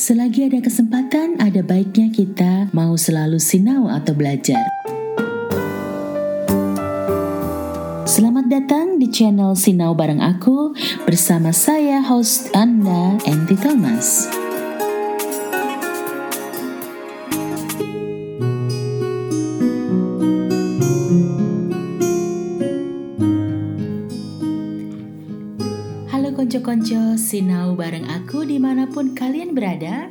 Selagi ada kesempatan, ada baiknya kita mau selalu sinau atau belajar. Selamat datang di channel Sinau Bareng Aku bersama saya host Anda, Enti Thomas. Konco-konco, sinau bareng aku di mana pun kalian berada.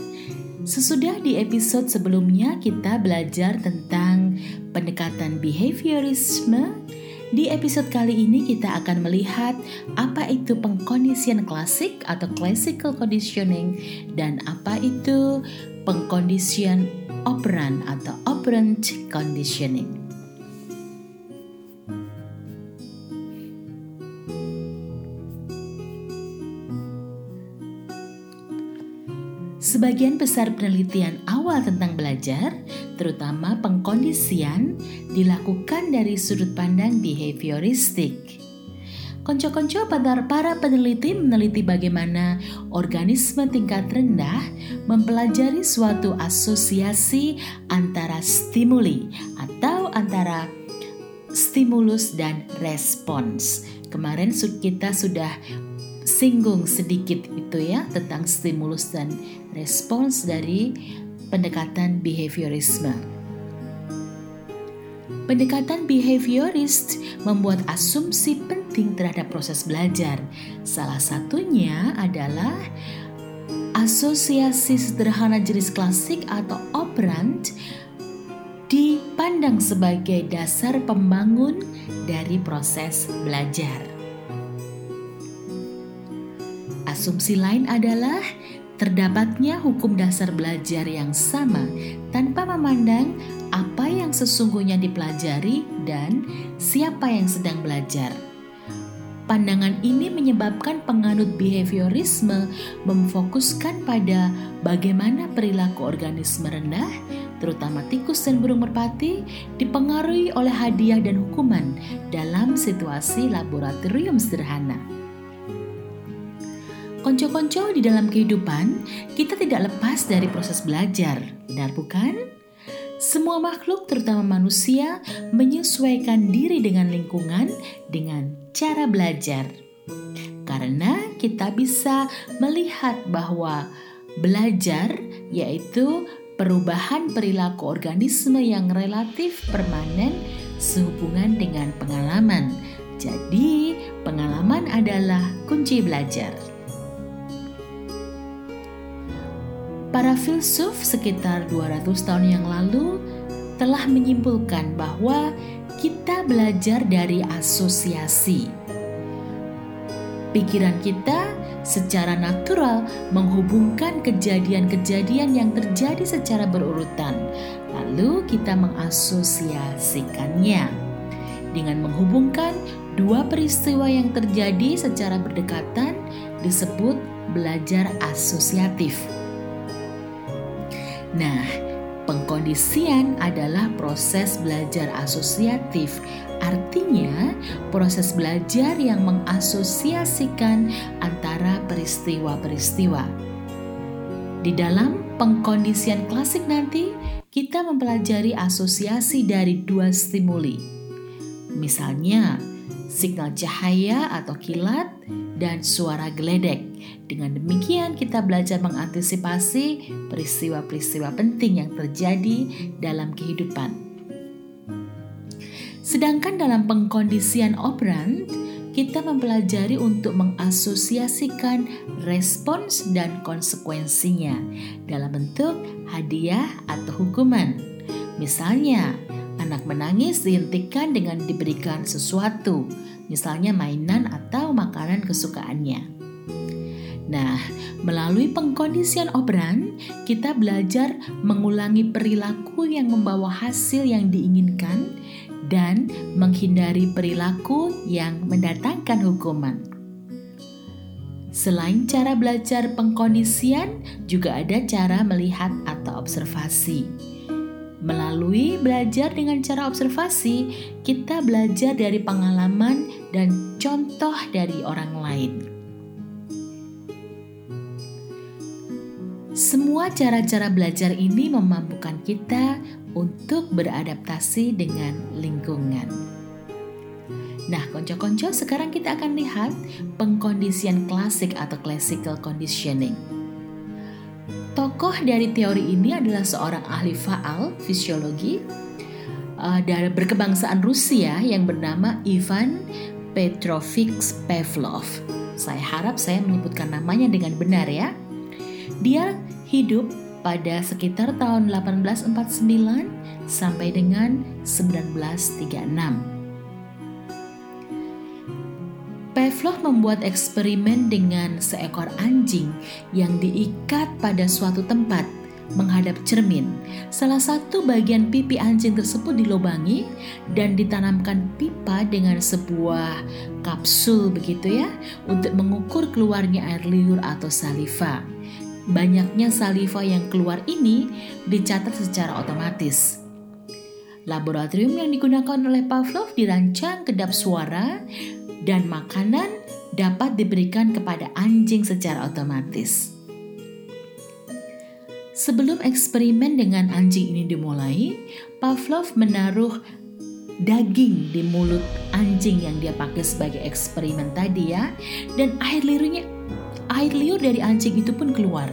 Sesudah di episode sebelumnya kita belajar tentang pendekatan behaviorisme. Di episode kali ini kita akan melihat apa itu pengkondisian klasik atau classical conditioning dan apa itu pengkondisian operant atau operant conditioning. Sebagian besar penelitian awal tentang belajar, terutama pengkondisian, dilakukan dari sudut pandang behavioristik. Konco-konco pada para peneliti meneliti bagaimana organisme tingkat rendah mempelajari suatu asosiasi antara stimuli atau antara stimulus dan respons. Kemarin kita sudah singgung sedikit itu ya tentang stimulus dan respons dari pendekatan behaviorisme. Pendekatan behaviorist membuat asumsi penting terhadap proses belajar. Salah satunya adalah asosiasi sederhana jenis klasik atau operant dipandang sebagai dasar pembangun dari proses belajar. Asumsi lain adalah terdapatnya hukum dasar belajar yang sama tanpa memandang apa yang sesungguhnya dipelajari dan siapa yang sedang belajar. Pandangan ini menyebabkan penganut behaviorisme memfokuskan pada bagaimana perilaku organisme rendah, terutama tikus dan burung merpati, dipengaruhi oleh hadiah dan hukuman dalam situasi laboratorium sederhana. Konco-konco di dalam kehidupan, kita tidak lepas dari proses belajar, benar bukan? Semua makhluk, terutama manusia, menyesuaikan diri dengan lingkungan dengan cara belajar. Karena kita bisa melihat bahwa belajar yaitu perubahan perilaku organisme yang relatif permanen sehubungan dengan pengalaman. Jadi, pengalaman adalah kunci belajar. Para filsuf sekitar 200 tahun yang lalu telah menyimpulkan bahwa kita belajar dari asosiasi. Pikiran kita secara natural menghubungkan kejadian-kejadian yang terjadi secara berurutan, lalu kita mengasosiasikannya. Dengan menghubungkan dua peristiwa yang terjadi secara berdekatan disebut belajar asosiatif. Nah, pengkondisian adalah proses belajar asosiatif. Artinya, proses belajar yang mengasosiasikan antara peristiwa-peristiwa. Di dalam pengkondisian klasik nanti, kita mempelajari asosiasi dari dua stimuli. Misalnya, signal cahaya atau kilat dan suara geledek. Dengan demikian kita belajar mengantisipasi peristiwa-peristiwa penting yang terjadi dalam kehidupan. Sedangkan dalam pengkondisian operant, kita mempelajari untuk mengasosiasikan respons dan konsekuensinya dalam bentuk hadiah atau hukuman. Misalnya, anak menangis dihentikan dengan diberikan sesuatu, misalnya mainan atau makanan kesukaannya. Nah, melalui pengkondisian operan, kita belajar mengulangi perilaku yang membawa hasil yang diinginkan dan menghindari perilaku yang mendatangkan hukuman. Selain cara belajar pengkondisian, juga ada cara melihat atau observasi. Melalui belajar dengan cara observasi, kita belajar dari pengalaman dan contoh dari orang lain. Semua cara-cara belajar ini memampukan kita untuk beradaptasi dengan lingkungan. Nah, konco-konco, sekarang kita akan lihat pengkondisian klasik atau classical conditioning. Tokoh dari teori ini adalah seorang ahli faal fisiologi uh, dari berkebangsaan Rusia yang bernama Ivan Petrovich Pavlov. Saya harap saya menyebutkan namanya dengan benar ya. Dia hidup pada sekitar tahun 1849 sampai dengan 1936. Pavlov membuat eksperimen dengan seekor anjing yang diikat pada suatu tempat menghadap cermin. Salah satu bagian pipi anjing tersebut dilobangi dan ditanamkan pipa dengan sebuah kapsul begitu ya untuk mengukur keluarnya air liur atau saliva. Banyaknya saliva yang keluar ini dicatat secara otomatis. Laboratorium yang digunakan oleh Pavlov dirancang kedap suara dan makanan dapat diberikan kepada anjing secara otomatis. Sebelum eksperimen dengan anjing ini dimulai, Pavlov menaruh daging di mulut anjing yang dia pakai sebagai eksperimen tadi ya, dan air liurnya air liur dari anjing itu pun keluar.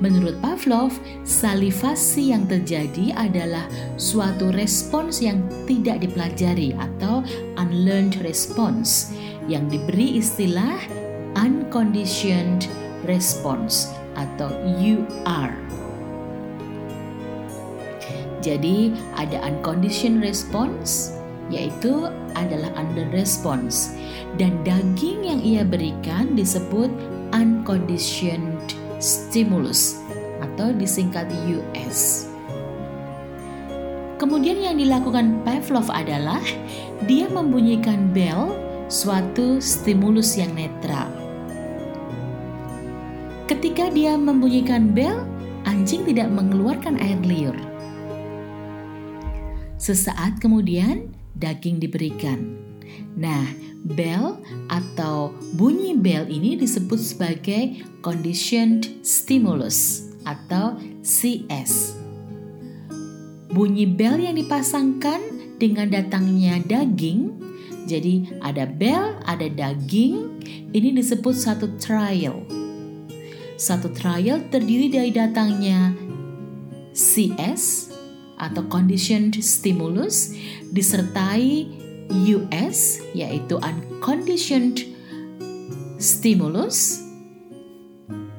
Menurut Pavlov, salivasi yang terjadi adalah suatu respons yang tidak dipelajari atau unlearned response yang diberi istilah unconditioned response atau UR. Jadi ada unconditioned response yaitu adalah under response dan daging yang ia berikan disebut unconditioned stimulus atau disingkat US. Kemudian yang dilakukan Pavlov adalah dia membunyikan bel, suatu stimulus yang netral. Ketika dia membunyikan bel, anjing tidak mengeluarkan air liur. Sesaat kemudian, daging diberikan. Nah, bell atau bunyi bell ini disebut sebagai conditioned stimulus atau CS. Bunyi bell yang dipasangkan dengan datangnya daging, jadi ada bell, ada daging, ini disebut satu trial. Satu trial terdiri dari datangnya CS atau conditioned stimulus disertai US yaitu unconditioned stimulus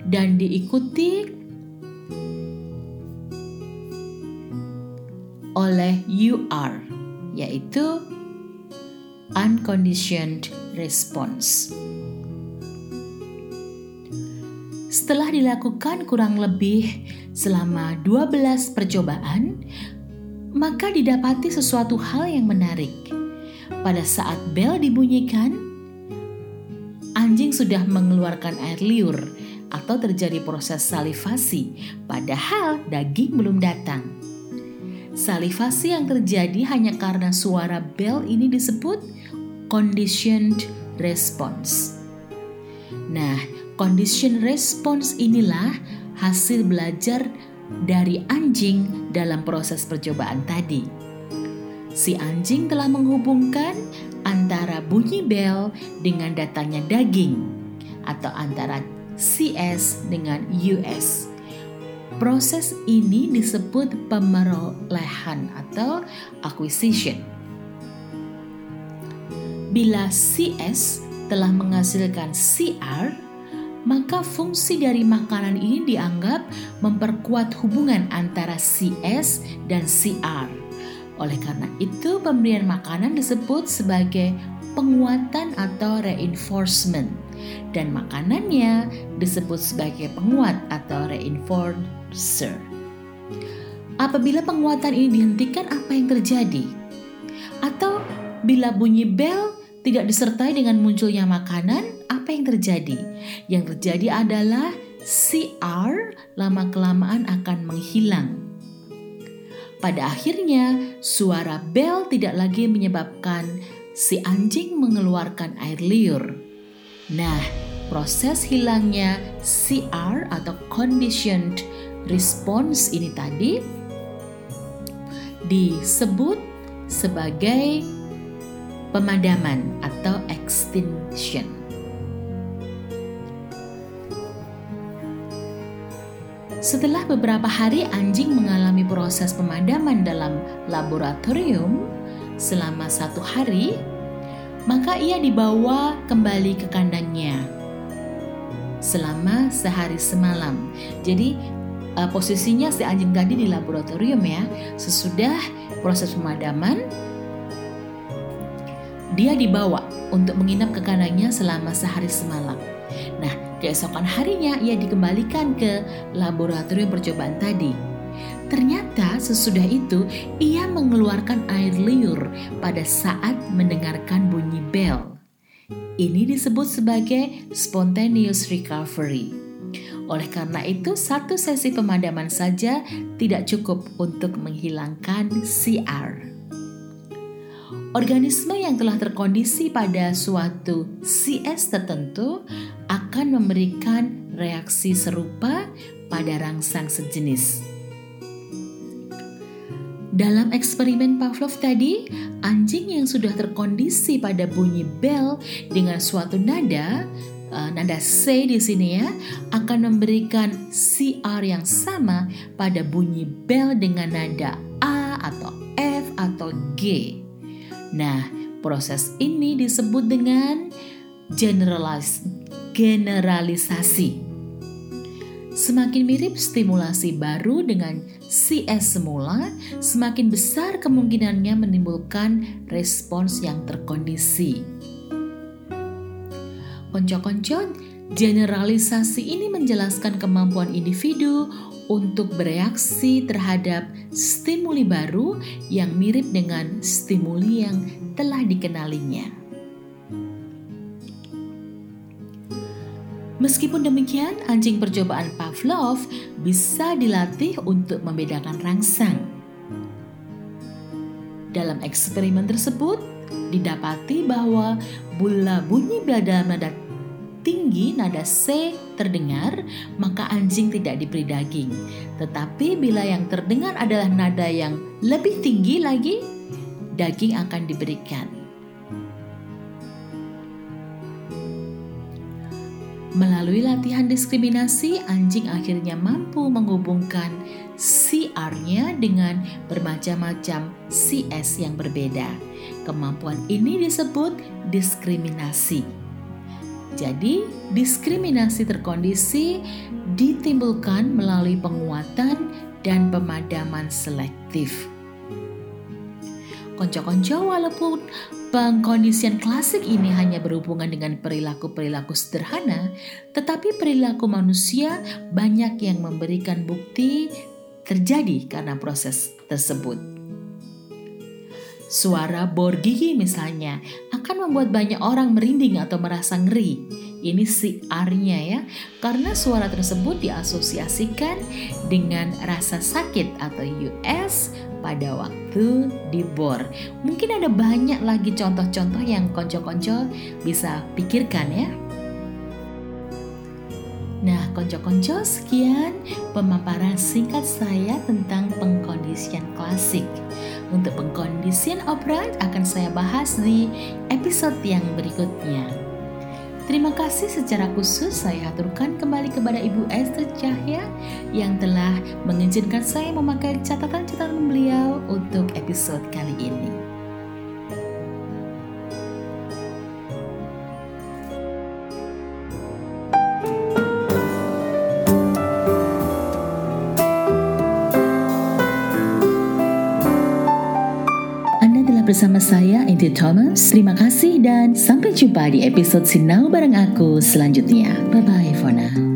dan diikuti oleh UR yaitu unconditioned response. Setelah dilakukan kurang lebih selama 12 percobaan, maka didapati sesuatu hal yang menarik pada saat bel dibunyikan, anjing sudah mengeluarkan air liur atau terjadi proses salivasi, padahal daging belum datang. Salivasi yang terjadi hanya karena suara bel ini disebut conditioned response. Nah, conditioned response inilah hasil belajar dari anjing dalam proses percobaan tadi si anjing telah menghubungkan antara bunyi bel dengan datangnya daging atau antara CS dengan US. Proses ini disebut pemerolehan atau acquisition. Bila CS telah menghasilkan CR, maka fungsi dari makanan ini dianggap memperkuat hubungan antara CS dan CR oleh karena itu, pemberian makanan disebut sebagai penguatan atau reinforcement dan makanannya disebut sebagai penguat atau reinforcer. Apabila penguatan ini dihentikan, apa yang terjadi? Atau bila bunyi bel tidak disertai dengan munculnya makanan, apa yang terjadi? Yang terjadi adalah CR lama-kelamaan akan menghilang pada akhirnya, suara bel tidak lagi menyebabkan si anjing mengeluarkan air liur. Nah, proses hilangnya CR atau conditioned response ini tadi disebut sebagai pemadaman atau extinction. Setelah beberapa hari anjing mengalami proses pemadaman dalam laboratorium selama satu hari, maka ia dibawa kembali ke kandangnya selama sehari semalam. Jadi uh, posisinya si anjing tadi di laboratorium ya. Sesudah proses pemadaman, dia dibawa untuk menginap ke kandangnya selama sehari semalam. Nah, keesokan harinya ia dikembalikan ke laboratorium percobaan tadi. Ternyata sesudah itu ia mengeluarkan air liur pada saat mendengarkan bunyi bel. Ini disebut sebagai spontaneous recovery. Oleh karena itu, satu sesi pemadaman saja tidak cukup untuk menghilangkan CR. Organisme yang telah terkondisi pada suatu CS tertentu akan memberikan reaksi serupa pada rangsang sejenis. Dalam eksperimen Pavlov tadi, anjing yang sudah terkondisi pada bunyi bel dengan suatu nada, uh, nada C di sini ya, akan memberikan CR yang sama pada bunyi bel dengan nada A atau F atau G. Nah, proses ini disebut dengan generalis generalisasi. Semakin mirip stimulasi baru dengan CS semula, semakin besar kemungkinannya menimbulkan respons yang terkondisi. Konco-konco, generalisasi ini menjelaskan kemampuan individu untuk bereaksi terhadap stimuli baru yang mirip dengan stimuli yang telah dikenalinya. Meskipun demikian, anjing percobaan Pavlov bisa dilatih untuk membedakan rangsang. Dalam eksperimen tersebut, didapati bahwa bula bunyi dalam nada tinggi nada C terdengar, maka anjing tidak diberi daging. Tetapi bila yang terdengar adalah nada yang lebih tinggi lagi, daging akan diberikan. Melalui latihan diskriminasi, anjing akhirnya mampu menghubungkan CR-nya dengan bermacam-macam CS yang berbeda. Kemampuan ini disebut diskriminasi. Jadi, diskriminasi terkondisi ditimbulkan melalui penguatan dan pemadaman selektif. Konco-konco walaupun pengkondisian klasik ini hanya berhubungan dengan perilaku-perilaku sederhana, tetapi perilaku manusia banyak yang memberikan bukti terjadi karena proses tersebut. Suara bor gigi misalnya akan membuat banyak orang merinding atau merasa ngeri. Ini si R-nya ya, karena suara tersebut diasosiasikan dengan rasa sakit atau US pada waktu di bor. Mungkin ada banyak lagi contoh-contoh yang konco-konco bisa pikirkan ya. Nah, konco-konco sekian pemaparan singkat saya tentang pengkondisian klasik. Untuk pengkondisian operat akan saya bahas di episode yang berikutnya. Terima kasih secara khusus saya aturkan kembali kepada Ibu Esther Cahya yang telah mengizinkan saya memakai catatan-catatan episode kali ini. bersama saya Inti Thomas. Terima kasih dan sampai jumpa di episode Sinau bareng aku selanjutnya. Bye bye for now.